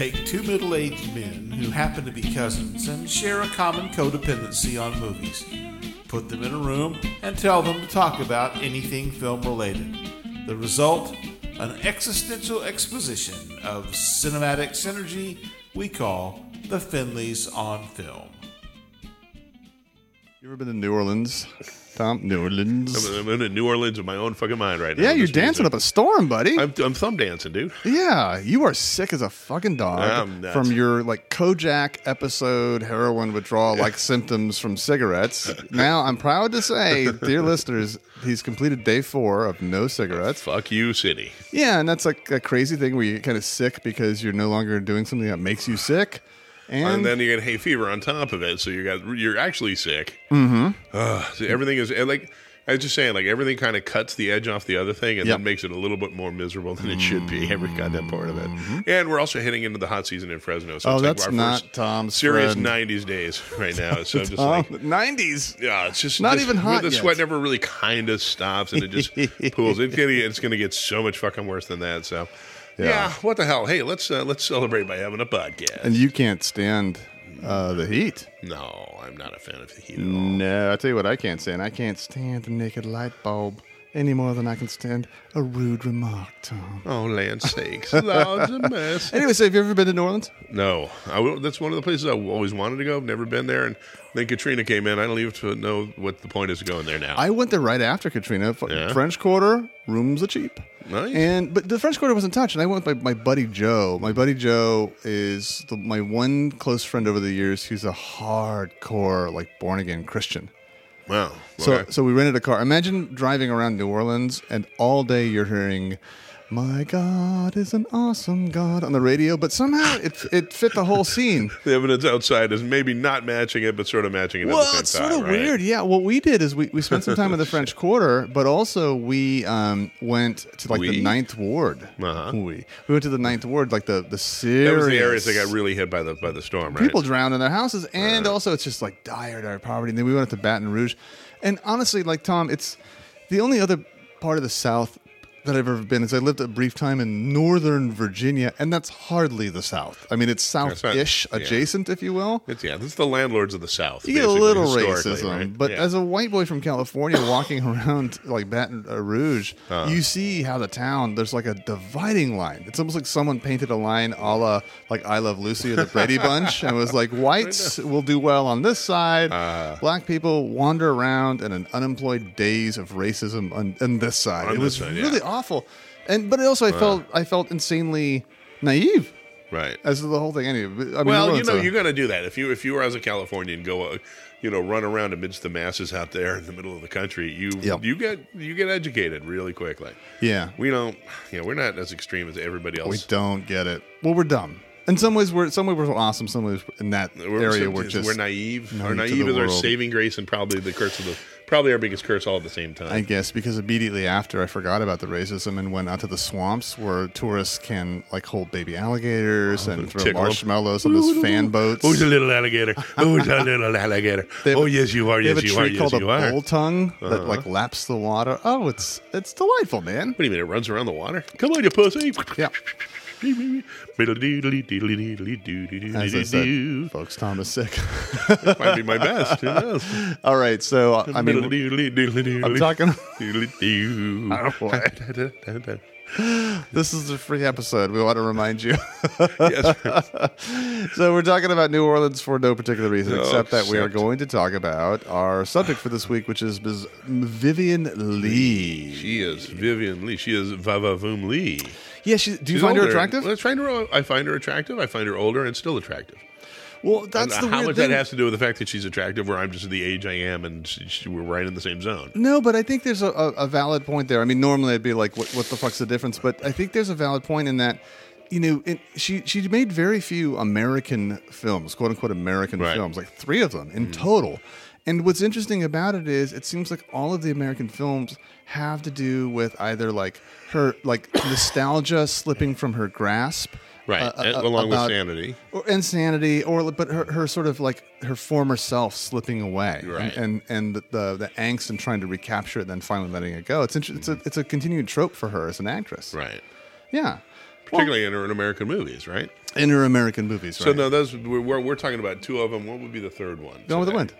Take two middle aged men who happen to be cousins and share a common codependency on movies. Put them in a room and tell them to talk about anything film related. The result? An existential exposition of cinematic synergy we call the Finleys on Film. You ever been to New Orleans, Tom? New Orleans. I'm, I'm in New Orleans in my own fucking mind right now. Yeah, you're This dancing music. up a storm, buddy. I'm, I'm thumb dancing, dude. yeah, you are sick as a fucking dog I'm nuts. from your like Kojak episode heroin withdrawal like symptoms from cigarettes. Now, I'm proud to say, dear listeners, he's completed day four of no cigarettes. Fuck you, city. Yeah, and that's like a crazy thing where you're kind of sick because you're no longer doing something that makes you sick. And, And then you get hay fever on top of it, so you got you're actually sick. Mm-hmm. so everything is like I was just saying, like everything kind of cuts the edge off the other thing, and Yep. then makes it a little bit more miserable than it should be. Every goddamn part of it. And we're also heading into the hot season in Fresno, so Mm-hmm. Oh, it's like that's our not first Tom's serious friend. '90s days right now. So just like 90s. Yeah, it's just Not just- even hot The yet. sweat never really kind of stops, and it just pools. It's gonna it's gonna get so much fucking worse than that. So, yeah, what the hell? Hey, let's uh, let's celebrate by having a podcast. And you can't stand uh, the heat. no, I'm not a fan of the heat at all. No, I tell you what, I can't stand. I can't stand the naked light bulb any more than I can stand a rude remark, Tom. Oh, land sakes, Lord's a mess. Anyway, so have you ever been to New Orleans? No, I that's one of the places I always wanted to go. I've never been there, and then Katrina came in. I don't even know what the point is of going there now. I went there right after Katrina. Yeah? French Quarter rooms are cheap. Nice. And but the French Quarter wasn't touched. And I went with my, my buddy Joe. My buddy Joe is the, my one close friend over the years. He's a hardcore like born again Christian. Wow. So so we rented a car. Imagine driving around New Orleans and all day you're hearing my God is an awesome God on the radio, but somehow it it fit the whole scene. the evidence outside is maybe not matching it, but sort of matching it Well, the same it's time. sort of right? weird. Yeah. What we did is we, we spent some time in the French Quarter, but also we um, went to like the Ninth Ward. Uh-huh. We we went to the Ninth Ward, like the the serious. That was the areas that got really hit by the by the storm, right? people drowned in their houses, and also it's just like dire, dire poverty. And then we went up to Baton Rouge, and honestly, like Tom, it's the only other part of the South that I've ever been is I lived a brief time in Northern Virginia, and that's hardly the South. I mean, it's South-ish, yeah. adjacent, if you will. It's, yeah, this is the landlords of the South. You get a little racism, right? but Yeah. as a white boy from California walking around like Baton Rouge, Uh-huh. you see how the town there's like a dividing line. It's almost like someone painted a line a la like I Love Lucy or the Brady Bunch, and was like whites will do well on this side, Uh-huh. black people wander around in an unemployed daze of racism on, on this side. On it this was side, yeah. Awful, and but also I felt I felt insanely naive right. as to the whole thing. Anyway, I mean, well, you know, uh, you're to do that if you if you were as a Californian go, uh, you know, run around amidst the masses out there in the middle of the country. You Yep. you get you get educated really quickly. yeah. We don't, you know, we're not as extreme as everybody else. We don't get it. Well, we're dumb. In some ways, we're some ways we're awesome. Some ways in that We're, area, we're just we're naive. Our naive is our saving grace and probably the curse of the probably our biggest curse all at the same time. I guess because immediately after I forgot about the racism and went out to the swamps where tourists can like hold baby alligators and throw Oh, tickle marshmallows on those fan boats. Who's a little alligator? Who's a little alligator? Have- oh yes, you are. They have Yes, a you tree are. Yes, called a are. Uh-huh. bull tongue that like laps the water. Oh, it's it's delightful, man. What do you mean? It runs around the water? Come on, you pussy! Yeah, as I said, folks, Tom is sick. Might be my best. Who knows? All right, so uh, I mean, I'm talking. This is a free episode. We want to remind you. yes. So we're talking about New Orleans for no particular reason, No, except that we are going to talk about our subject for this week, which is Ms. Vivien Leigh. She is Vivien Leigh. She is Vavavoom Lee. Yeah, she, do you She's find her attractive? Well, I find her. I find her attractive. I find her older and still attractive. Well, that's And the how much thing. that has to do with the fact that she's attractive, where I'm just the age I am, and she, she, we're right in the same zone. No, but I think there's a, a, a valid point there. I mean, normally I'd be like, what, what the fuck's the difference? But I think there's a valid point in that, you know, it, she she made very few American films, quote unquote American Right. films, like three of them in total. And what's interesting about it is, it seems like all of the American films have to do with either like her like nostalgia slipping from her grasp, Right, uh, uh, along about- with sanity. or insanity, or but her, her sort of like her former self slipping away, Right. and and the, the the angst and trying to recapture it, and then finally letting it go. It's inter- it's a it's a continued trope for her as an actress. Right. Yeah. particularly in, in American movies, right? in her American movies. right? So no, those we're, we're, we're talking about two of them. What would be the third one? Gone with the? Wind.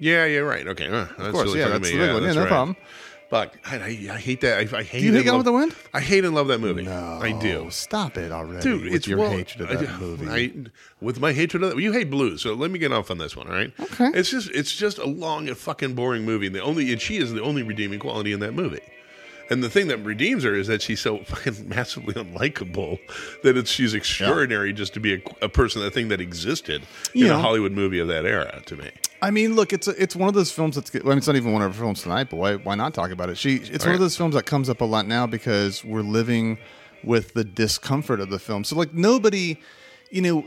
Yeah, yeah, right. Okay, uh, that's course, really yeah, that's the big one. Yeah, that's no right. problem. But I, I, I hate that. I, I hate. Do you hate Gone with the Wind? I hate and love that movie. No, I do. Stop it already, Dude, with it's your well, hatred of I- that movie. I, with my hatred of that, you hate blues, so let me get off on this one. All right. Okay. It's just it's just a long and fucking boring movie, and the only and she is the only redeeming quality in that movie. And the thing that redeems her is that she's so fucking massively unlikable that it's she's extraordinary just to be a, a person, a thing that existed in Yeah. a Hollywood movie of that era. To me, I mean, look, it's a, it's one of those films that's. I mean, it's not even one of her films tonight, but why why not talk about it? She it's one Right. of those films that comes up a lot now because we're living with the discomfort of the film. So like nobody, you know,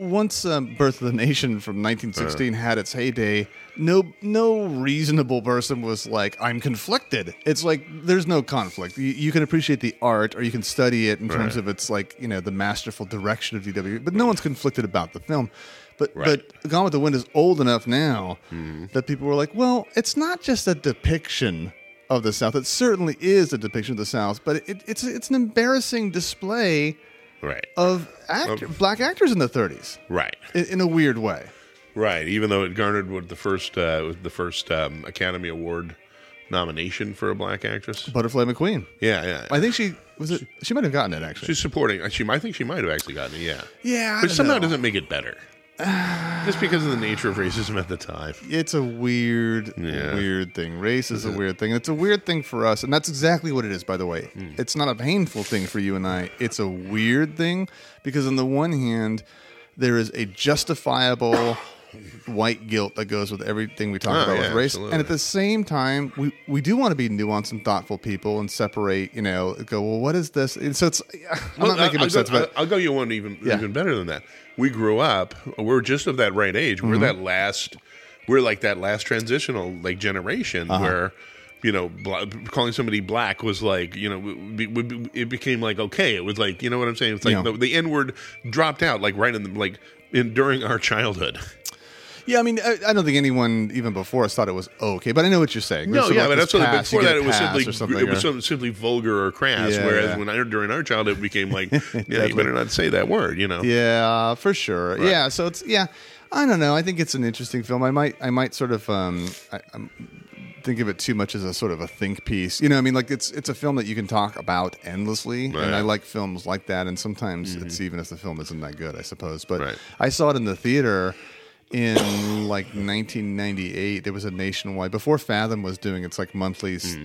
once um, Birth of the Nation from 1916 had its heyday, no no reasonable person was like, I'm conflicted. It's like there's no conflict. You, you can appreciate the art or you can study it in terms of its like you know the masterful direction of DW, but no one's conflicted about the film. But Right. but Gone with the Wind is old enough now Mm-hmm. that people were like, well, it's not just a depiction of the South. It certainly is a depiction of the South, but it, it's it's an embarrassing display right, of actor, black actors in the 30s right, in, in a weird way. right. Even though it garnered what the first uh, the first um, Academy Award nomination for a black actress. Butterfly McQueen. Yeah, yeah. I think she was it. She might have gotten it actually. She's supporting. She, I think she might have actually gotten it. Yeah, Yeah, I don't somehow know. doesn't make it better. Just because of the nature of racism at the time. It's a weird, Yeah. weird thing. Race is a weird thing. It's a weird thing for us, and that's exactly what it is. By the way, Hmm. it's not a painful thing for you and I. It's a weird thing because, on the one hand, there is a justifiable white guilt that goes with everything we talk Oh, about yeah, with race, absolutely. and at the same time, we we do want to be nuanced and thoughtful people and separate. You know, go well. What is this? And so it's. I'm not making I'll, much sense, go, but I'll go you one even Yeah. even better than that. We grew up. We're just of that right age. Mm-hmm. We're that last. We're like that last transitional like generation Uh-huh. where. You know, bla- calling somebody black was like, you know, we, we, we- it became like okay. It was like, you know what I'm saying? It's like Yeah. the, the N word dropped out, like right in the like in during our childhood. Yeah, I mean, I, I don't think anyone even before us thought it was okay, but I know what you're saying. No, yeah, but like that's what. Pass, before that, it was simply or it was or- simply vulgar or crass. Yeah, whereas yeah. when I during our childhood, it became like, yeah, you better not say that word. You know. Yeah, for sure. Yeah, so it's yeah. I don't know. I think it's an interesting film. I might I might sort of um I, think of it too much as a sort of a think piece. You know, I mean, like it's it's a film that you can talk about endlessly, and I like films like that. And sometimes it's even if the film isn't that good, I suppose. But Right. I saw it in the theater in like 1998 there was a nationwide before fathom was doing its like monthly s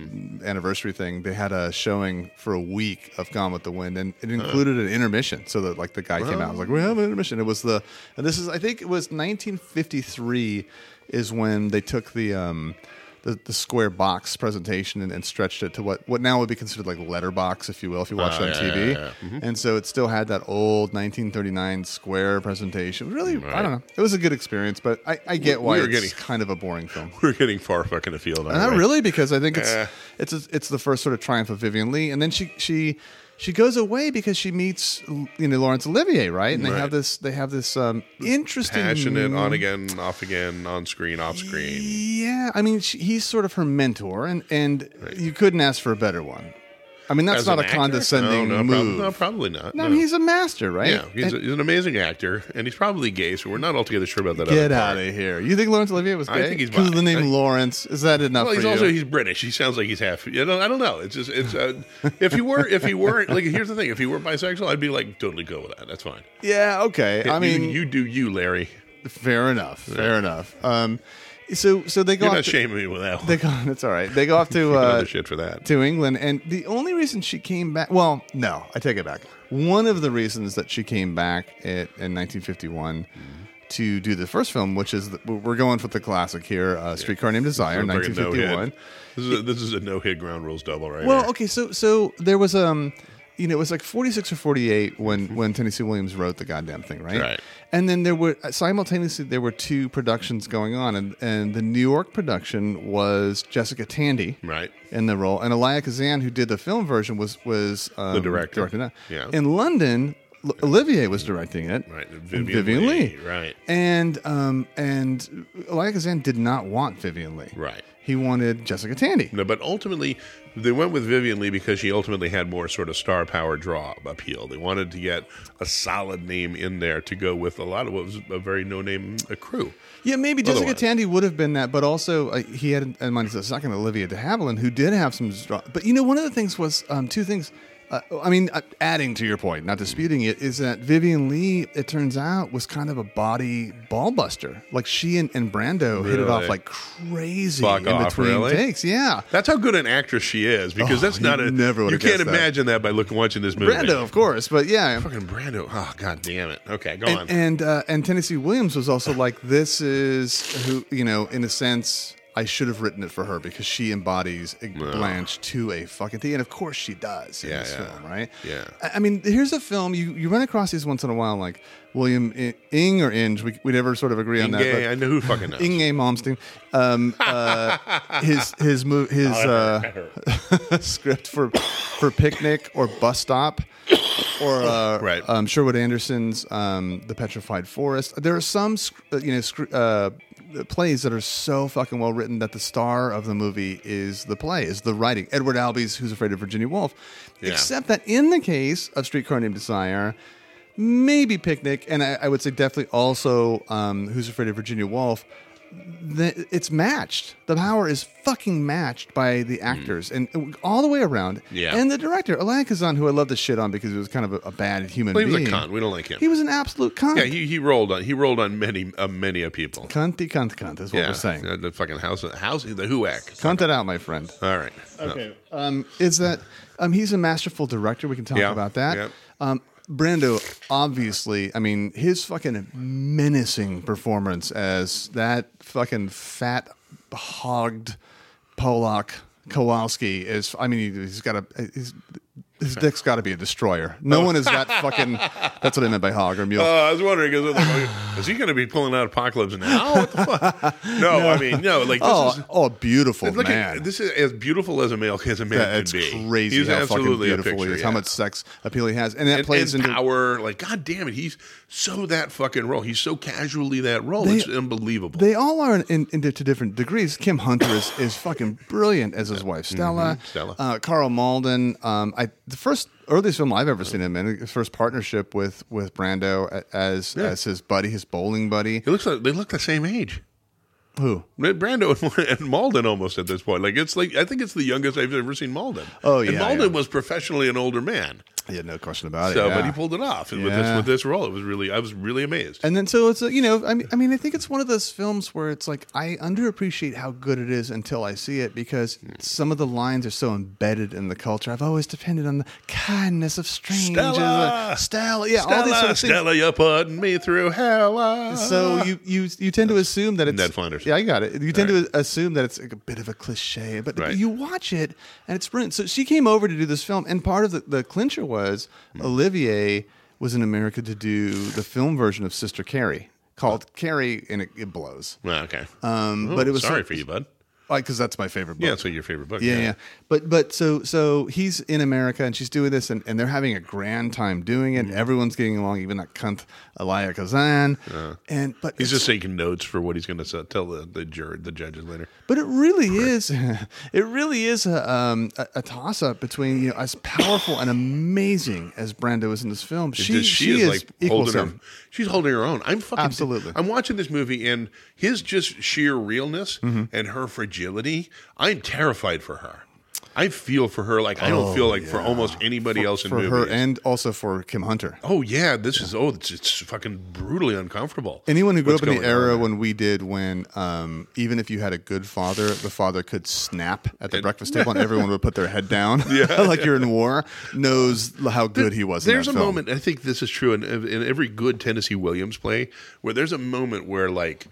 anniversary thing they had a showing for a week of gone with the wind and it included an intermission so that like the guy came out and was like we have an intermission. It was the and this is i think it was 1953 is when they took the um the, the square box presentation and, and stretched it to what, what now would be considered like letterbox, if you will, if you watch Oh, it on yeah, TV. yeah, yeah. And so it still had that old 1939 square presentation. Really, I don't know. It was a good experience, but I, I get why We were it's getting- kind of a boring film. We're getting far fucking afield. aren't Not we? really, because I think it's Eh. it's a, it's the first sort of triumph of Vivien Leigh, and then she she she goes away because she meets you know Laurence Olivier, right? And they Right. have this they have this um, interesting Passionate, on again, off again, on screen, off screen. Yeah, I mean she, he's sort of her mentor, and and you couldn't ask for a better one. I mean that's not a actor? condescending no, no, move. Probably, no, probably not. no, no. He's a master, right? yeah, he's, And- a, he's an amazing actor, and he's probably gay, so we're not altogether sure about that. Get out of here! You think Laurence Olivier was gay? I think he's because of the name I- Lawrence. Is that enough Well, he's you? also he's British. He sounds like he's half. You know, I don't know. It's just it's. Uh, if he were if he weren't like here's the thing. If he were bisexual, I'd be like totally go with that. That's fine. yeah, okay. I mean, you, do you, Larry. fair enough. Fair enough. Um, so so they go You're off not to, shaming me with that. One. They go. That's all right. They go off to uh, shit for that. to England, and the only reason she came back. Well, no, I take it back. One of the reasons that she came back at, in 1951 to do the first film, which is the, we're going for the classic here, uh, Streetcar Named Desire, no 1951. hit. This is a, this is a no hit ground rules double right Well, here. okay, so so there was um, you know, it was like 46 or 48 when when Tennessee Williams wrote the goddamn thing, right? Right. And then there were simultaneously there were two productions going on, and and the New York production was Jessica Tandy, Right. in the role, and Elia Kazan, who did the film version, was was um, The director. directing that. Yeah. In London, Olivier was directing it. Right. and Vivien Leigh, right. And um and Elia Kazan did not want Vivien Leigh. Right. He wanted Jessica Tandy. No, but ultimately, they went with Vivien Leigh because she ultimately had more sort of star power draw appeal. They wanted to get a solid name in there to go with a lot of what was a very no name crew. Yeah, maybe Jessica Otherwise. Tandy would have been that, but also uh, he had in mind a second Olivia de Havilland, who did have some. But you know, one of the things was um, two things. Uh, I mean, uh, adding to your point, not disputing it, is that Vivien Leigh, it turns out, was kind of a body ball buster. Like she and, and Brando hit it off like crazy Fuck in off, between really? takes. Yeah. That's how good an actress she is because Oh, that's not a. never you can't that. imagine that, by looking watching this movie. Brando, of course, but yeah. Fucking Brando. Oh, god damn it. Okay, go on. and and, uh, and Tennessee Williams was also like, this is who you know, in a sense, I should have written it for her because she embodies Blanche to a fucking T, and of course she does in Yeah, this yeah. film, right? Yeah. I, mean, here's a film you you run across these once in a while, like William I- Ing or Inge. We, we never sort of agree on that. But- I know who fucking knows. Inge Malmsteen, um, uh, his his mo- his uh, script for for picnic or bus stop or uh, Right. um, Sherwood Anderson's um, The Petrified Forest. There are some uh, you know uh, plays that are so fucking well written that the star of the movie is the play, is the writing. Edward Albee's Who's Afraid of Virginia Woolf. Yeah. Except that in the case of Streetcar Named Desire, maybe Picnic, and I, I would say definitely also um, Who's Afraid of Virginia Woolf. The, it's matched. The power is fucking matched by the actors and all the way around. Hmm. Yeah. And the director, Elia Kazan, who I love to shit on because he was kind of a, a bad human Well, he was a cunt. We don't like him. He was an absolute cunt. yeah, he, he rolled on he rolled on many uh, many a people. Cunty cunt cunt is what yeah, we're saying. Uh, the fucking house house the HUAC. Cunt it out, my friend. All right. Okay. Um, is that um, he's a masterful director? We can talk Yeah, about that. yeah. Um, Brando, obviously, I mean, his fucking menacing performance as that fucking fat, hogged Polak Kowalski is. I mean, he's got a. He's, his dick's got to be a destroyer. No one is that fucking. That's what I meant by hog or mule. Uh, I was wondering, is, like, is he going to be pulling out Apocalypse now? What the fuck? No, I mean, no. Like this oh, is oh, beautiful look man. at this is as beautiful as a male as a man Yeah, can it's be. crazy He's how fucking absolutely a beautiful he is. yeah. How much sex appeal he has, and that and, plays and into power. Like, god damn it, he's so that fucking role. He's so casually that role. They- it's unbelievable. They all are in, in, in to different degrees. Kim Hunter is, is fucking brilliant as his wife Stella. Mm-hmm. Stella. Uh, Karl Malden. Um, I the first earliest film I've ever seen him in. His first partnership with with Brando as as his buddy, his bowling buddy. he looks like they look the same age. Who? Brando and Malden almost at this point. Like it's like I think it's the youngest I've ever seen Malden. Oh, yeah. and Malden yeah. was professionally an older man. Yeah, no question about it. So, it. but he pulled it off and with this with this role. It was really I was really amazed. And then so it's you know I mean I mean I think it's one of those films where it's like I underappreciate how good it is until I see it because some of the lines are so embedded in the culture. I've always depended on the kindness of strangers. Stella! Stella, yeah, Stella, all these sort of things. Stella, you're putting me through hell. ah. So you you you tend to assume that it's Ned Flanders. Yeah, I got it. You tend to assume that it's like a bit of a cliche, but Right. you watch it and it's brilliant. So she came over to do this film, and part of the, the clincher was Hmm. Olivier was in America to do the film version of Sister Carrie called Carrie, and it, it blows. Okay. Um, Oh, but it was sorry so- for you, bud. Like because that's my favorite book. Yeah, so your favorite book. Yeah, yeah. But but so so he's in America and she's doing this and, and they're having a grand time doing Mm-hmm. it. Everyone's getting along, even that cunt Elia Kazan. and but He's just taking notes for what he's going to tell the the jury, the judges later. But it really is, it really is a, um, a, a toss up between you know as powerful and amazing as Brando is in this film. She, She, she, is, like holding her. She's holding her own. I'm fucking Absolutely. I'm watching this movie and his just sheer realness Mm-hmm. and her fragility. I'm terrified for her. I feel for her like I don't feel like for almost anybody else in Oh, for movies. her and also for Kim Hunter. oh yeah, this is oh it's, it's fucking brutally uncomfortable. Anyone who grew What's up in the on era when we did, when um, even if you had a good father, the father could snap at the breakfast table and everyone would put their head down, like you're in war, knows how good he was. in There's a film. moment. I think this is true in, in every good Tennessee Williams play, where there's a moment where like,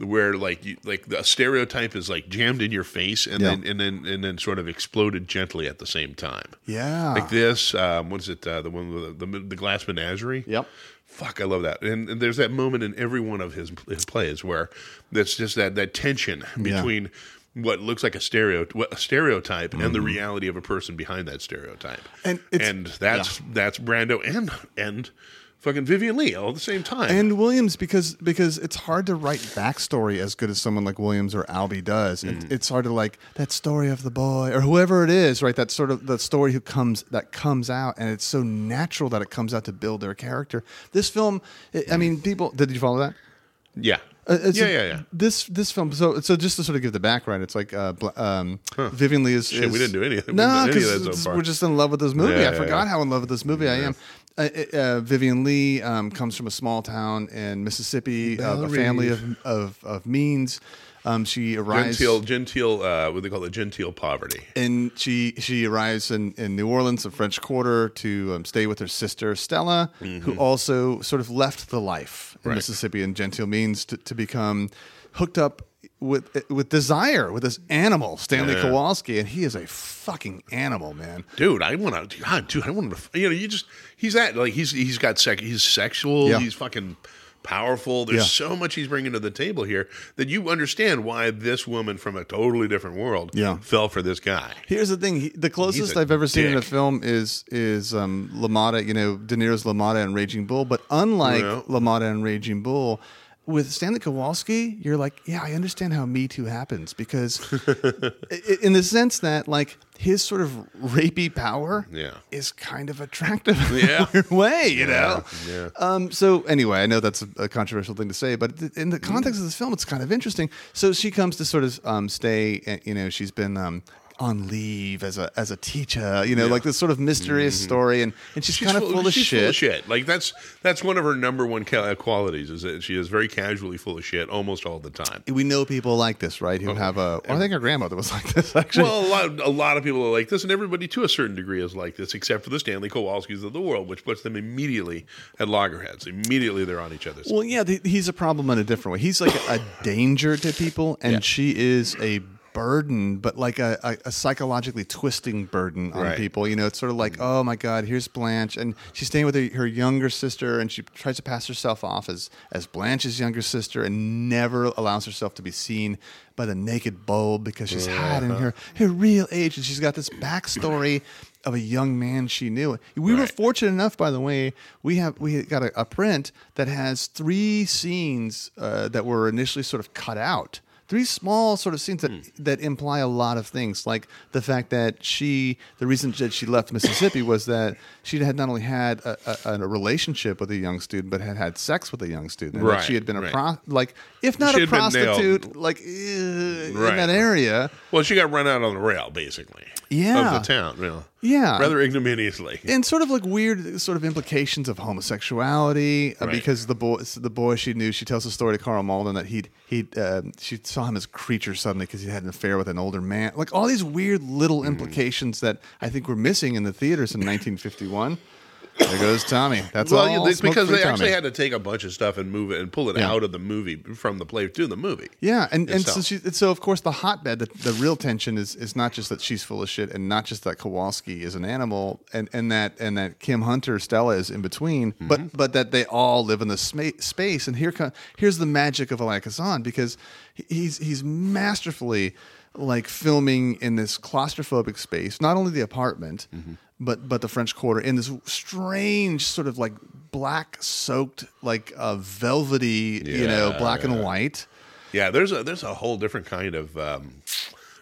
where like you, like the stereotype is like jammed in your face, and Yeah. then and then and then sort of exploded gently at the same time. Yeah. Like this, um, what is it? Uh, the one with the, the, the glass menagerie. Yep. Fuck, I love that. And, and there's that moment in every one of his, his plays where that's just that that tension between what looks like a stereo a stereotype and the reality of a person behind that stereotype. Mm-hmm. And and that's that's Brando and and fucking Vivien Leigh all at the same time. and Williams because because it's hard to write backstory as good as someone like Williams or Albee does. It, Mm-hmm. it's hard to like that story of the boy or whoever it is, right? That sort of the story who comes that comes out, and it's so natural that it comes out to build their character. This film, I I mean, people. Did you follow that? yeah, Uh, yeah, a- yeah, yeah. This this film. So so just to sort of give the background, it's like uh, um, Vivien Leigh is. Shit, we is- didn't do any of- we No, didn't do any of because so we're just in love with this movie. Yeah, I yeah, forgot yeah. how in love with this movie I am. Uh, uh, Vivien Leigh um, comes from a small town in Mississippi, uh, a family of, of of means. Um, she arrives Genteel, genteel, uh, what they call it, genteel poverty. and she she arrives in, in New Orleans, the French Quarter, to um, stay with her sister Stella, who also sort of left the life in Mm-hmm. Right. Mississippi and genteel means to, to become hooked up with with desire with this animal Stanley Yeah. Kowalski, and he is a fucking animal, man. Dude, I want to, God, dude, I want to, you know, you just, he's that, like, he's, he's got sex, he's sexual, Yeah. he's fucking powerful. There's Yeah. so much he's bringing to the table here that you understand why this woman from a totally different world Yeah. fell for this guy. Here's the thing: he, the closest I've ever seen in a film is is um, LaMotta. You know, De Niro's LaMotta and Raging Bull. But unlike Yeah. LaMotta and Raging Bull, with Stanley Kowalski, you're like, yeah, I understand how Me Too happens because, in the sense that like his sort of rapey power, Yeah. is kind of attractive in Yeah. a weird way, you know. yeah. Um, so anyway, I know that's a, a controversial thing to say, but th- in the context of this film, it's kind of interesting. So she comes to sort of um, stay. uh, You know, she's been um, on leave as a as a teacher. You know, like this sort of mysterious mm-hmm. story, and and she's, kind of full, of she's shit. full of shit. Like that's that's one of her number one qualities is that she is very casually full of shit almost all the time. We know people like this, right? Who oh, have a. Well, I think her grandmother was like this actually. Well, a lot, a lot of people are like this, and everybody to a certain degree is like this, except for the Stanley Kowalskis of the world, which puts them immediately at loggerheads. Immediately, they're on each other's. Well, yeah, th- he's a problem in a different way. He's like a danger to people, and Yeah. she is a burden, but like a, a, a psychologically twisting burden on Right. people. You know, it's sort of like, oh my God, here's Blanche, and she's staying with her, her younger sister, and she tries to pass herself off as as Blanche's younger sister, and never allows herself to be seen by the naked bulb because she's hiding her her real age, and she's got this backstory. Of a young man she knew. We were fortunate enough, by the way, we have we got a, a print that has three scenes uh, that were initially sort of cut out. Three small sort of scenes that that imply a lot of things, like the fact that she, the reason that she left Mississippi was that she had not only had a, a, a relationship with a young student, but had had sex with a young student. Right, she had been a right. pro, like if not She a had been nailed. prostitute, like uh, in that area. Well, she got run out on the rail, basically. Yeah. Of the town, you know. Yeah. Rather ignominiously. and sort of like weird sort of implications of homosexuality uh, Right. because the boy the boy she knew she tells the story to Karl Malden that he'd he uh, she saw him as a creature suddenly because he had an affair with an older man like all these weird little Hmm. implications that I think were missing in the theaters in 1951 there goes Tommy that's well, all smoke because they actually had to take a bunch of stuff and move it and pull it Yeah. out of the movie from the play to the movie. Yeah, and, and so she, so of course the hotbed, the, the real tension is is not just that she's full of shit, and not just that Kowalski is an animal, and, and that and that Kim Hunter Stella is in between, Mm-hmm. but but that they all live in the sma- space. And here co- here's the magic of Kazan because he's he's masterfully like filming in this claustrophobic space, not only the apartment. Mm-hmm. But, but the French Quarter in this strange sort of like black soaked like uh, velvety you know Yeah, black and white. Yeah, there's a there's a whole different kind of um,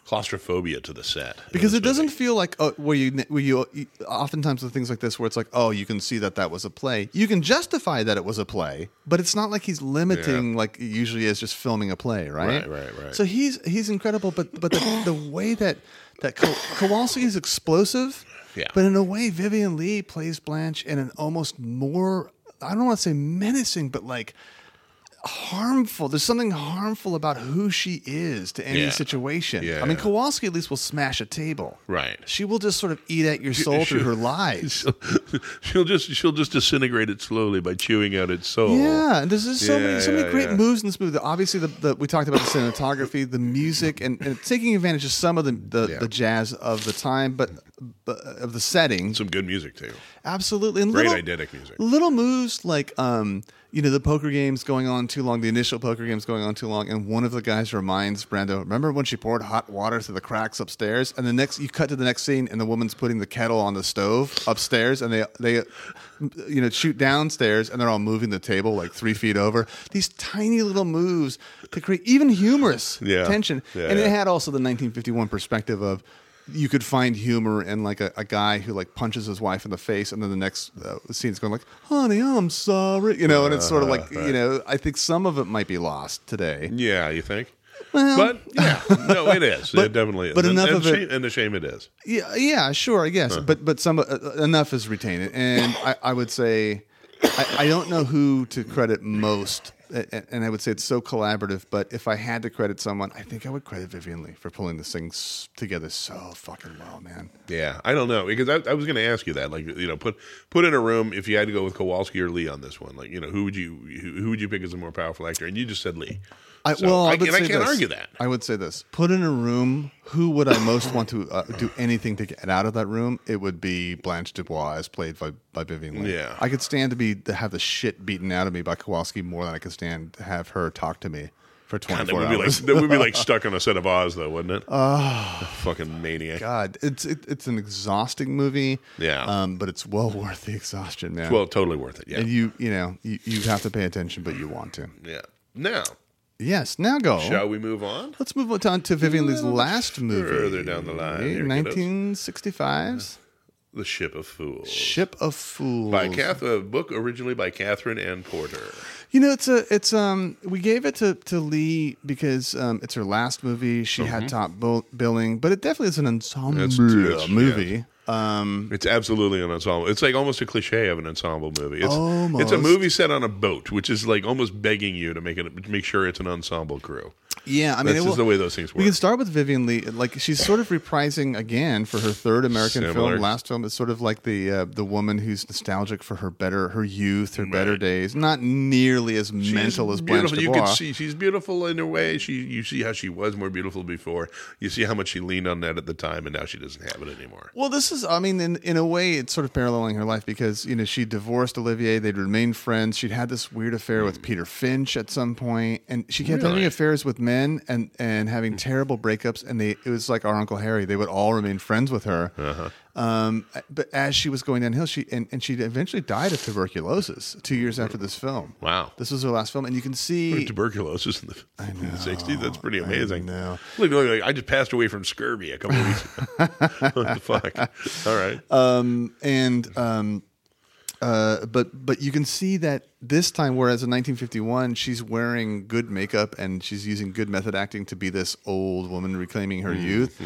claustrophobia to the set because it doesn't movie. feel like uh, where you where you oftentimes with things like this where it's like oh you can see that that was a play. You can justify that it was a play but it's not like he's limiting like it usually is just filming a play right? Right, right, right. so he's he's incredible but but the, the way that that Kowalski is explosive Yeah. but in a way Vivien Leigh plays Blanche in an almost more I don't want to say menacing but like harmful. There's something harmful about who she is to any Yeah. situation. Yeah. I mean, Kowalski at least will smash a table. Right. She will just sort of eat at your soul through her lies. She'll, just she'll just disintegrate it slowly by chewing out its soul. Yeah, and there's just so Yeah, many so many yeah, great yeah. moves in this movie. Obviously, the, the we talked about the cinematography, the music, and, and taking advantage of some of the the, Yeah. the jazz of the time. But bu- of the setting. Some good music too. Absolutely, and Great little, diegetic music. Little moves like um, you know, the poker game's going on too long. The initial poker game's going on too long, and one of the guys reminds Brando, "Remember when she poured hot water through the cracks upstairs?" And the next, you cut to the next scene, and the woman's putting the kettle on the stove upstairs, and they they, you know, shoot downstairs, and they're all moving the table like three feet over. These tiny little moves to create even humorous Yeah. tension, Yeah, and it had also the 1951 perspective of you could find humor in like a, a guy who like punches his wife in the face and then the next uh, scene is going like honey i'm sorry you know and it's sort of like you know i think some of it might be lost today Yeah, you think? Well- but yeah, no, it is. But- it definitely is. but and, enough and of it- shame, and a shame it is. yeah yeah sure i guess but but some uh, uh, enough is retained and i, I would say I, I don't know who to credit most and I would say it's so collaborative. But if I had to credit someone, I think I would credit Vivien Leigh for pulling this thing together so fucking well, man. Yeah, I don't know because I, I was going to ask you that. Like, you know, put put in a room if you had to go with Kowalski or Leigh on this one. Like, you know, who would you who, who would you pick as a more powerful actor? And you just said Leigh. I, So, well, I, I I can't this. argue that. I would say this: put in a room. Who would I most want to uh, do anything to get out of that room? It would be Blanche Dubois, as played by, by Vivien Leigh. Yeah. I could stand to be to have the shit beaten out of me by Kowalski more than I could stand to have her talk to me for 24 God, that be like hours. that would be like stuck on a set of Oz, though, wouldn't it? Oh, fucking maniac. God, it's it, it's an exhausting movie. Yeah. um, but it's well worth the exhaustion, man. Well, totally worth it. Yeah, and you you know you, you have to pay attention, but you want to. yeah. Now, Yes. Now go. shall we move on? Let's move on to Vivien Leigh's last movie. Further down the line, here, 1965's The Ship of Fools. Ship of Fools. By Kath, a book originally by Katherine Anne Porter. You know, it's a it's um we gave it to to Leigh because um it's her last movie. She had top bill- billing, but it definitely is an ensemble It's- it's- movie. Um, It's absolutely an ensemble. It's like almost a cliche of an ensemble movie. It's it's a movie set on a boat, which is like almost begging you to make it to make sure it's an ensemble crew. Yeah, I mean, this is the way those things work. We can start with Vivien Leigh. Like she's sort of reprising again for her third American Similar. film. Last film is sort of like the uh, the woman who's nostalgic for her better her youth, her better days. Not nearly as She's mental as Blanche beautiful. You can see she's beautiful in a way. She you see how she was more beautiful before. You see how much she leaned on that at the time, and now she doesn't have it anymore. Well, this is, I mean, in, in a way, it's sort of paralleling her life because, you know, she divorced Olivier. They'd remained friends. She'd had this weird affair with Peter Finch at some point, and she kept having Really? affairs with men and, and having terrible breakups. And they, it was like our Uncle Harry. They would all remain friends with her. Um, but as she was going downhill, she, and, and she eventually died of tuberculosis two years after this film. Wow. This was her last film. And you can see. Tuberculosis in the, in the 60s. That's pretty amazing. know. Look, look, look, I just passed away from scurvy a couple of weeks ago. what the fuck? All right. um, and um, uh, but but you can see that this time, whereas in 1951 she's wearing good makeup and she's using good method acting to be this old woman reclaiming Mm-hmm, her youth,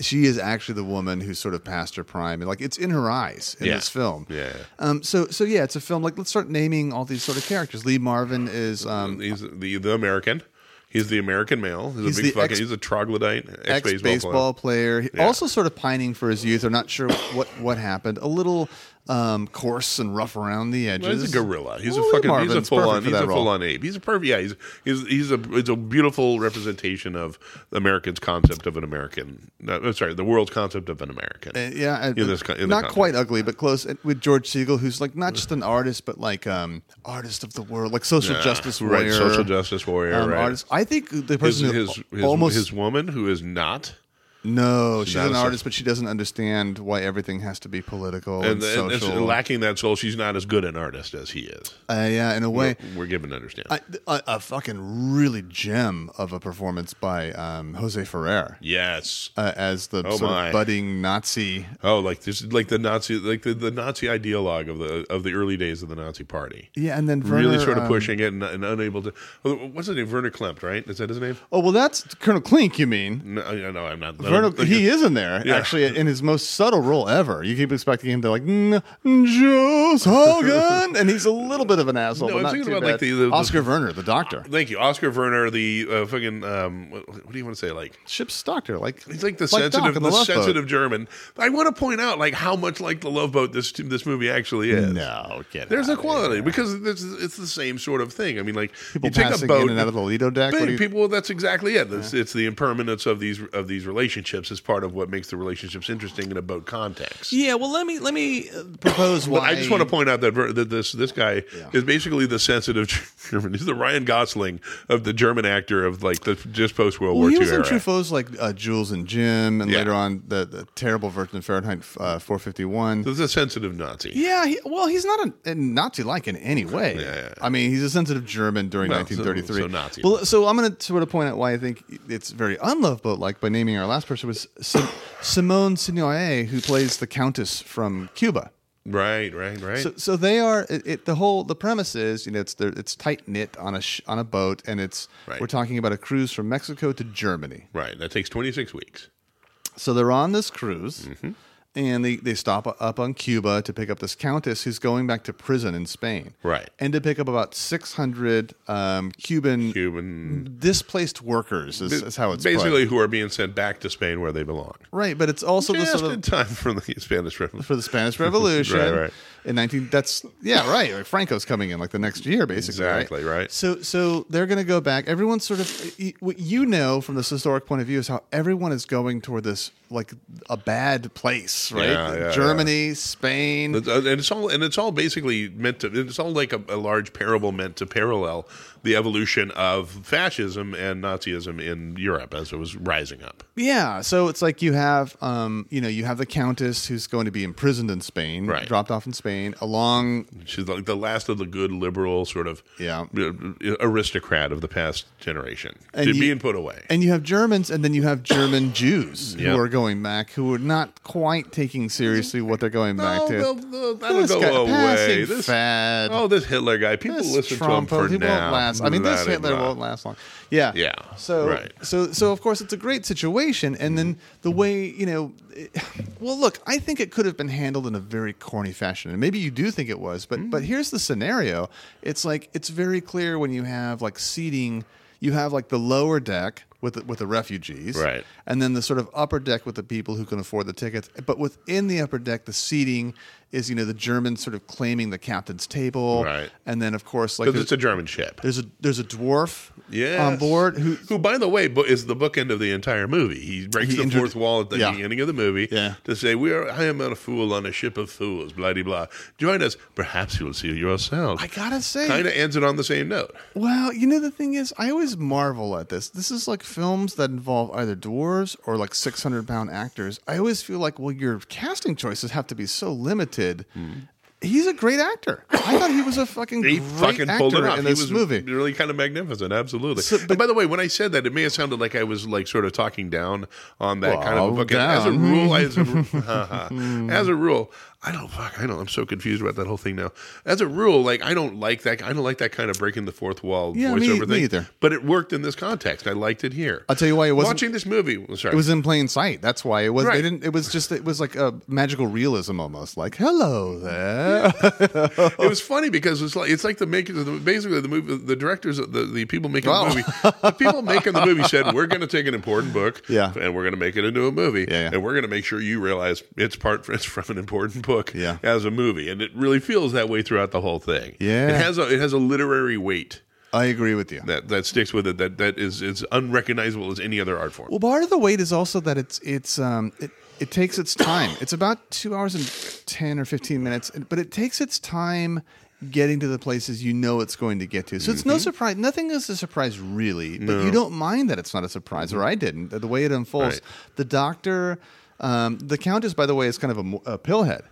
she is actually the woman who's sort of past her prime, and like it's in her eyes in Yeah. this film. Yeah. Um. So so yeah, it's a film. Like let's start naming all these sort of characters. Lee Marvin is um He's the the American. He's the American male. He's, He's a big fucking. ex- he's a troglodyte, ex baseball player. He- Yeah. Also, sort of pining for his youth, or not sure what what happened. A little um, coarse and rough around the edges. Well, he's a gorilla. He's Well, a fucking. Marvin's he's a full on. He's a role. full on ape. He's a perfect. Yeah. He's he's he's a it's a beautiful representation of the American's concept of an American. No, uh, sorry, the world's concept of an American. Uh, yeah, uh, In this in not quite ugly, but close. With George Segal, who's like not just an artist, but like um, artist of the world, like social Yeah, justice right, warrior, social justice warrior, um, right. artist. I think the person his who his, almost his woman who is not. No, she's not an artist, but she doesn't understand why everything has to be political and, And, and, and lacking that soul, she's not as good an artist as he is. uh, yeah, in a way. We're given to understand. I, a, a fucking really gem of a performance by um, Jose Ferrer yes. uh, as the Oh sort of budding Nazi. Oh, like this, like the Nazi, like the, the Nazi ideologue of the of the early days of the Nazi Party. Yeah, and then really sort of um, pushing it and, and unable to. oh, What's his name? Werner Klempt, right? Is that his name? Oh well, that's Colonel Klink. You mean? No, no I'm not. I'm- he is in there Yeah. actually in his most subtle role ever. You keep expecting him to like "N- Joe Hogan, and he's a little bit of an asshole. No, but I'm not thinking about, like, bad. the- the- the- Oskar Werner, the doctor, Thank you, Oskar Werner, the uh, fucking um, what, what do you want to say? Like ship's doctor. Like he's like the Doc sensitive, the, Boat. sensitive German. I want to point out like how much like the Love Boat this this movie actually is. No, get There's a quality because it's, it's the same sort of thing. I mean, like People you take a boat in and out of the Lido deck. Big What you- people. That's exactly it. It's, it's the impermanence of these of these relationships relationships is part of what makes the relationships interesting in a boat context. Yeah, well, let me let me uh, propose why. I just want to point out that, ver- that this this guy is basically the sensitive German. He's the Ryan Gosling of the German actor of like the just post World Well, War he II was in era. Truffaut's like uh, Jules and Jim, and Yeah. later on the, the terrible version of Fahrenheit uh, 451. He's a sensitive Nazi. Yeah, he, well, he's not a, a Nazi-like in any way. Yeah, yeah. I mean, he's a sensitive German during Well, so- 1933. so Nazi. Well, so I'm going to sort of point out why I think it's very unloved boat-like by naming our last person was Sim- Simone Signoret, who plays the Countess from Cuba. Right, right, right. So, so they are. It, it, the whole the premise is, you know, it's it's tight knit on a sh- on a boat, and it's Right. we're talking about a cruise from Mexico to Germany. right. That takes 26 weeks. So they're on this cruise, Mm-hmm. And they, they stop up on Cuba to pick up this countess who's going back to prison in Spain. Right. And to pick up about 600 um, Cuban Cuban. displaced workers, is, is how it's Basically, put. who are being sent back to Spain where they belong. Right, but it's also the sort of. time for the Spanish Revolution. For the Spanish Revolution, Right, right. In nineteen, that's yeah, right. Like Franco's coming in like the next year, basically. Exactly, right. So, so they're going to go back. Everyone's sort of what you know from this historic point of view is how everyone is going toward this like a bad place, right? Yeah, yeah, Germany, Spain. Uh, and it's all and it's all basically meant to. It's all like a, a large parable meant to parallel the evolution of fascism and Nazism in Europe as it was rising up. Yeah, so it's like you have, um, you know, you have the countess who's going to be imprisoned in Spain, Right. dropped off in Spain, along. She's like the last of the good liberal sort of Yeah. aristocrat of the past generation, And you- being put away. And you have Germans, and then you have German Jews Yep. who are going back, who are not quite taking seriously what they're going back to. they'll- they'll- that'll This go guy- away. This- fad. Oh, this Hitler guy. People this listen Trump, to him for he now. won't last. I mean, this Hitler blah. won't last long. Yeah, Yeah, So, right. so, so of course, it's a great situation. And then the way you know, it- well, look, I think it could have been handled in a very corny fashion, and maybe you do think it was. But, but mm. here's the scenario: it's like it's very clear when you have like seating. You have like the lower deck with the, with the refugees, Right. and then the sort of upper deck with the people who can afford the tickets. But within the upper deck, the seating is you know the Germans sort of claiming the captain's table, Right. And then of course like Because it's a German ship. there's a there's a dwarf Yes. on board who who, by the way, is the bookend of the entire movie. He breaks He the intro- fourth wall at the Yeah. beginning of the movie Yeah. to say, "We are. I am not a fool on a ship of fools." Blah blah. Join us. Perhaps you will see yourself. I gotta say, kind of ends it on the same note. well, you know the thing is, I always marvel at this. This is like films that involve either dwarves or like six hundred pound actors. I always feel like, well, your casting choices have to be so limited. He's a great actor. I thought he was a fucking He great fucking actor pulled it off. in He this was movie. really kind of magnificent. Absolutely. So- and but- by the way, when I said that, it may have sounded like I was like sort of talking down on that kind of a Well, book. As a rule, as a, as a rule, I don't fuck. I don't. I'm so confused about that whole thing now. As a rule, like I don't like that. I don't like that kind of breaking the fourth wall Yeah, voiceover me thing. either. But it worked in this context. I liked it here. I'll tell you why it wasn't- watching this movie. well, Sorry, It was in plain sight. That's why it was. They didn't. It was just. It was like a magical realism almost. Like, hello there. it was funny because it's like it's like the makers of the basically the movie the directors the, the people making Oh. the movie the people making the movie said we're going to take an important book Yeah. and we're going to make it into a movie Yeah, yeah. and we're going to make sure you realize it's part it's from an important book Yeah. as a movie and it really feels that way throughout the whole thing Yeah. it has a it has a literary weight I agree with you. that that sticks with it that that is is unrecognizable as any other art form Well, part of the weight is also that it's it's um it, it takes its time. It's about two hours and ten or fifteen minutes, but it takes its time getting to the places you know it's going to get to. So it's Mm-hmm. no surprise. Nothing is a surprise really, but you don't mind that it's not a surprise, or I didn't. The way it unfolds. Right. The doctor, um, the countess, by the way, is kind of a, a pillhead.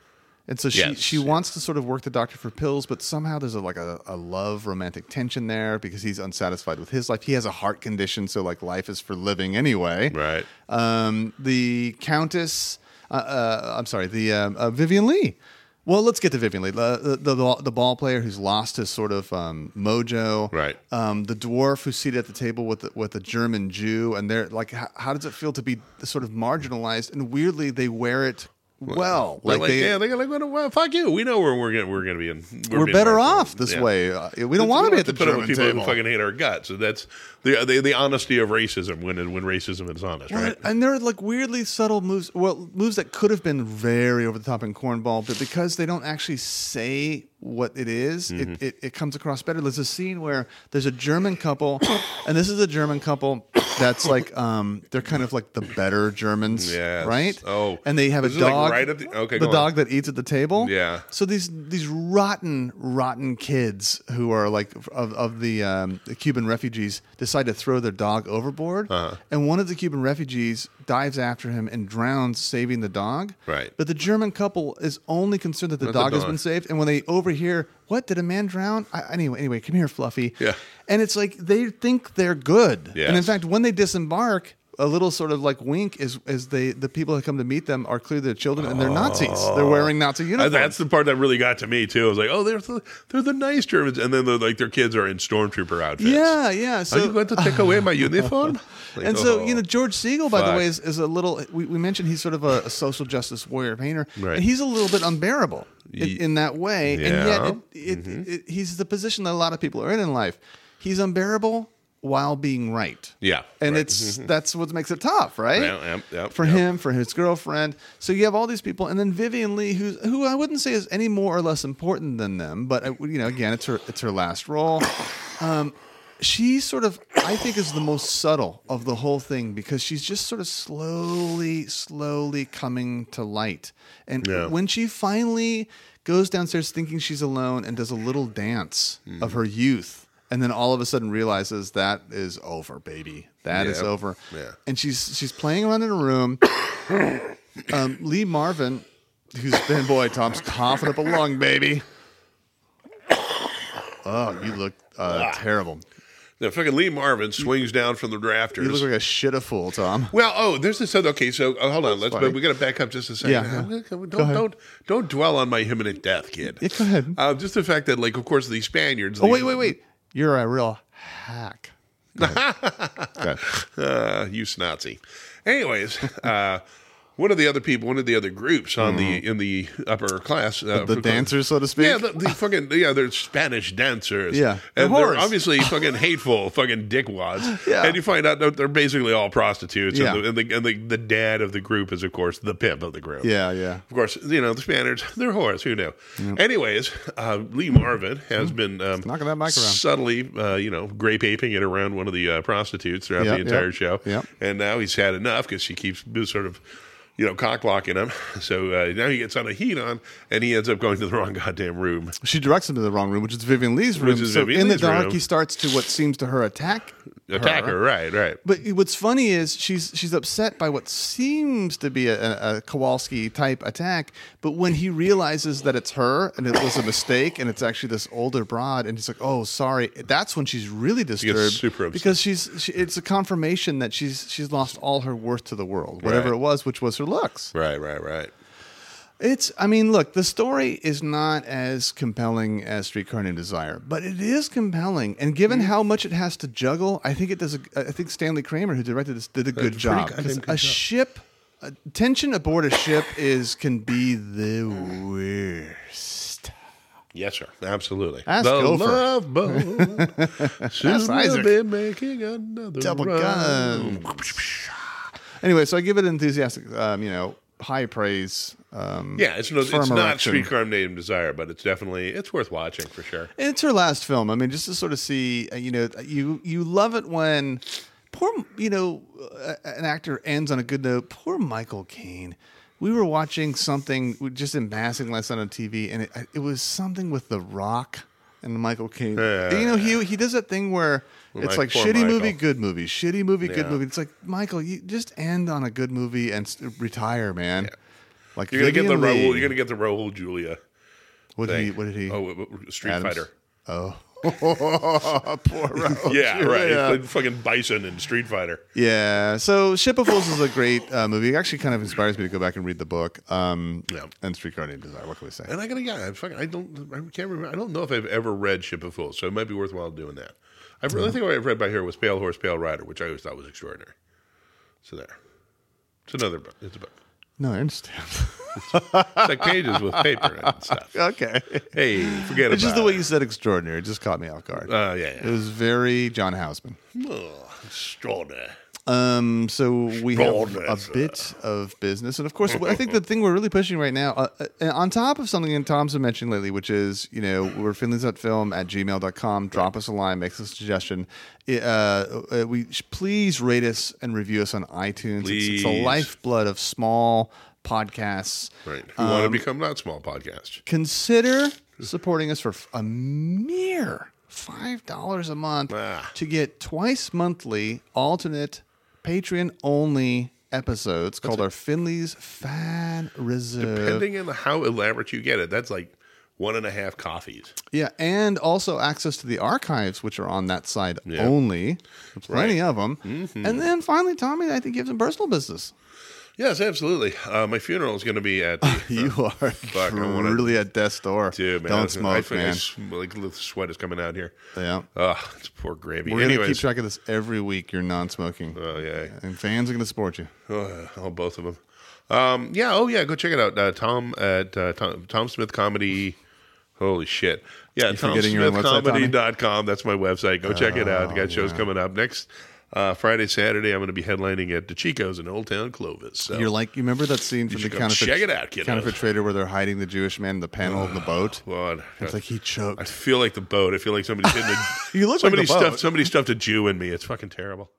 And so she, Yes. she wants to sort of work the doctor for pills, but somehow there's a, like a, a love romantic tension there because he's unsatisfied with his life. He has a heart condition, so like life is for living anyway. right Um, the Countess, uh, uh, I'm sorry, the um, uh, Vivien Leigh. Well, let's get to Vivien Leigh, the the, the, ball- the ball player who's lost his sort of um, mojo. Right. Um, the dwarf who's seated at the table with the, with the German Jew, and they're like, how, how does it feel to be sort of marginalized? And weirdly, they wear it well. like, Like, they, yeah they like well, fuck you we know where we're gonna we're gonna be in we're being better off this Yeah. way. Uh, we don't want to be at the put German with people table. who fucking hate our guts. So that's the, the the honesty of racism when when racism is honest, Well, right? And there are like weirdly subtle moves, well, moves that could have been very over the top in cornball, but because they don't actually say what it is, Mm-hmm. it, it, it comes across better. There's a scene where there's a German couple, and this is a German couple That's like um, they're kind of like the better Germans, Yes. right? Oh. and they have This a is like dog. right the- okay, go on. dog that eats at the table. Yeah. So these these rotten rotten kids who are like of of the, um, the Cuban refugees decide to throw their dog overboard, Uh-huh. and one of the Cuban refugees dives after him and drowns, saving the dog. Right. But the German couple is only concerned that the dog has dog. been saved, and when they overhear, "What did a man drown?" I, anyway, anyway, come here, Fluffy. Yeah. And it's like they think they're good, and in fact, when they disembark. A little sort of like wink is is they the people that come to meet them are clearly their children and they're Nazis. They're wearing Nazi Uh, uniforms. That's the part that really got to me too. I was like, oh, they're the, they're the nice Germans, and then they're like their kids are in stormtrooper outfits. yeah, yeah. So Are you going to take away my uniform? Like, And so, oh. you know, George Segal, by the way, is, is a little. We, we mentioned he's sort of a, a social justice warrior painter, Right. and he's a little bit unbearable in, in that way. Yeah. Mm-hmm. And yet, it, it, it, he's the position that a lot of people are in in life. He's unbearable while being right. Yeah, and right. Mm-hmm. it's that's what makes it tough, right? Yep, yep, for yep. him, for his girlfriend. So you have all these people, and then Vivien Leigh, who's who I wouldn't say is any more or less important than them, but uh, you know, again, it's her it's her last role. Um, she sort of I think is the most subtle of the whole thing because she's just sort of slowly, slowly coming to light. And Yeah. when she finally goes downstairs thinking she's alone and does a little dance of her youth, and then all of a sudden realizes that is over, baby. That is Yeah. over. Yeah. And she's she's playing around in a room. um, Lee Marvin, who's been boy, Tom's coughing up a lung, baby. Oh, you look uh, terrible. the fucking Lee Marvin swings down from the rafters. You look like a shit a fool, Tom. well, oh, there's this other. Okay, so oh, hold on. Let's. funny. But we got to back up just a second. Yeah, I'm yeah. gonna- Don't Go don't don't dwell on my imminent death, kid. Yeah, go ahead. Uh, just the fact that, like, of course, the Spaniards. Oh wait, wait, wait! You're a real hack. Uh, you Snazi. Anyways, uh, one of the other people, one of the other groups on the in the upper class, uh, Mm-hmm. The dancers, so to speak. Yeah, the, the fucking yeah, they're Spanish dancers. Yeah, they're and they're obviously fucking hateful, fucking dickwads. Yeah. and you find out that they're basically all prostitutes. Yeah. and, the, and, the, and the the dad of the group is of course the pimp of the group. Yeah, yeah. Of course, you know the Spaniards. They're whores. Who knew? Anyways, uh, Lee Marvin has been um, Mm-hmm. knocking that mic around. subtly, uh, you know, grape aping it around one of the uh, prostitutes throughout Yep, the entire yep, show. yep. And now he's had enough because she keeps sort of, you know, cock blocking him. So uh, now he gets on a heat on, and he ends up going to the wrong goddamn room. She directs him to the wrong room, which is Vivien Leigh's room. Which is so Vivien in the dark, room. he starts to what seems to her attack. Attack her, right, right. But what's funny is she's she's upset by what seems to be a, a, Kowalski type attack. But when he realizes that it's her and it was a mistake and it's actually this older broad, and he's like, "Oh, sorry," that's when she's really disturbed super upset. because she's she, it's a confirmation that she's she's lost all her worth to the world, whatever Right. it was, which was her looks. Right, right, right. It's, I mean, look, the story is not as compelling as Streetcar Named Desire, but it is compelling. And given Mm. how much it has to juggle, I think it does. A, I think Stanley Kramer, who directed this, did a good job. goddamn 'Cause good a ship, a tension aboard a ship is can be the worst. Yes, sir. Absolutely. Ask the Gopher. love boat. Isaac. be making another Double run. gun. Anyway, so I give it enthusiastic, um, you know, high praise. Um, Yeah, it's, no, it's not erection. Streetcar Named Desire, but it's definitely it's worth watching for sure. And it's her last film. I mean, just to sort of see, uh, you know, you you love it when poor, you know, uh, an actor ends on a good note. Poor Michael Caine. We were watching something just in passing last night on TV, and it, it was something with The Rock and Michael Caine. Yeah. you know, he he does that thing where it's like shitty movie, good movie, shitty movie, good movie. It's like Michael, you just end on a good movie and s- retire, man. Like You're gonna get the Vivien Raul. You're gonna get the Raul Julia. what did he? What did he? Oh, Street Adams? Fighter. Oh, poor Raul. Yeah, right. Yeah. He played fucking Bison in Street Fighter. Yeah. So Ship of Fools is a great uh, movie. It actually kind of inspires me to go back and read the book. Um, Yeah. And Streetcar Named Desire. What can we say? And I gotta, yeah, I, fucking, I don't, I can't remember. I don't know if I've ever read Ship of Fools, so it might be worthwhile doing that. I really think what I've read by here was Pale Horse, Pale Rider, which I always thought was extraordinary. So there, it's another book. It's a book. No, I understand. It's like pages with paper and stuff. okay. Hey, forget about it. It's just the way you said extraordinary. It just caught me off guard. Uh, yeah, It yeah. was very John Houseman. Oh, extraordinary. Um, so we have a bit of business, and of course, I think the thing we're really pushing right now, uh, uh, on top of something that Tom's been mentioning lately, which is you know we're film at gmail.com. Drop us a line, make us a suggestion. Uh, uh, we please rate us and review us on iTunes. It's, it's the lifeblood of small podcasts. Right. Who want to become not small podcast? Consider supporting us for a mere five dollars a month Ah. to get twice monthly alternate Patreon only episodes called our Finley's Fan Reserve. Depending on how elaborate you get it, that's like one and a half coffees. Yeah, and also access to the archives, which are on that side Yeah. only. There's plenty Right. of them. Mm-hmm. And then finally, Tommy, I think gives some personal business. Yes, absolutely. Uh, my funeral is going to be at the, You are Fuck, I wanna- truly at death's door. Dude, man, Don't I smoke, feel man. Like, like the sweat is coming out here. Yeah. Oh, it's poor gravy. We're gonna keep track of this every week. You're non-smoking, oh yeah, and fans are gonna support you. oh, oh, both of them. Um, yeah, oh yeah, go check it out. Uh, Tom at uh, Tom, Tom Smith Comedy. Holy shit! Yeah, forgetting your own website, Tommy? TomSmithComedy.com. That's my website. Go check it out. Oh, Got shows coming up next uh, Friday, Saturday. I'm going to be headlining at the Chico's in Old Town Clovis. So. You're like, you remember that scene from the counterfeit, check it out, counterfeit trader where they're hiding the Jewish man in the panel of the boat? God, It's like he choked. I feel like the boat. I feel like somebody's hitting a, You look like somebody the boat. stuffed somebody stuffed a Jew in me. It's fucking terrible.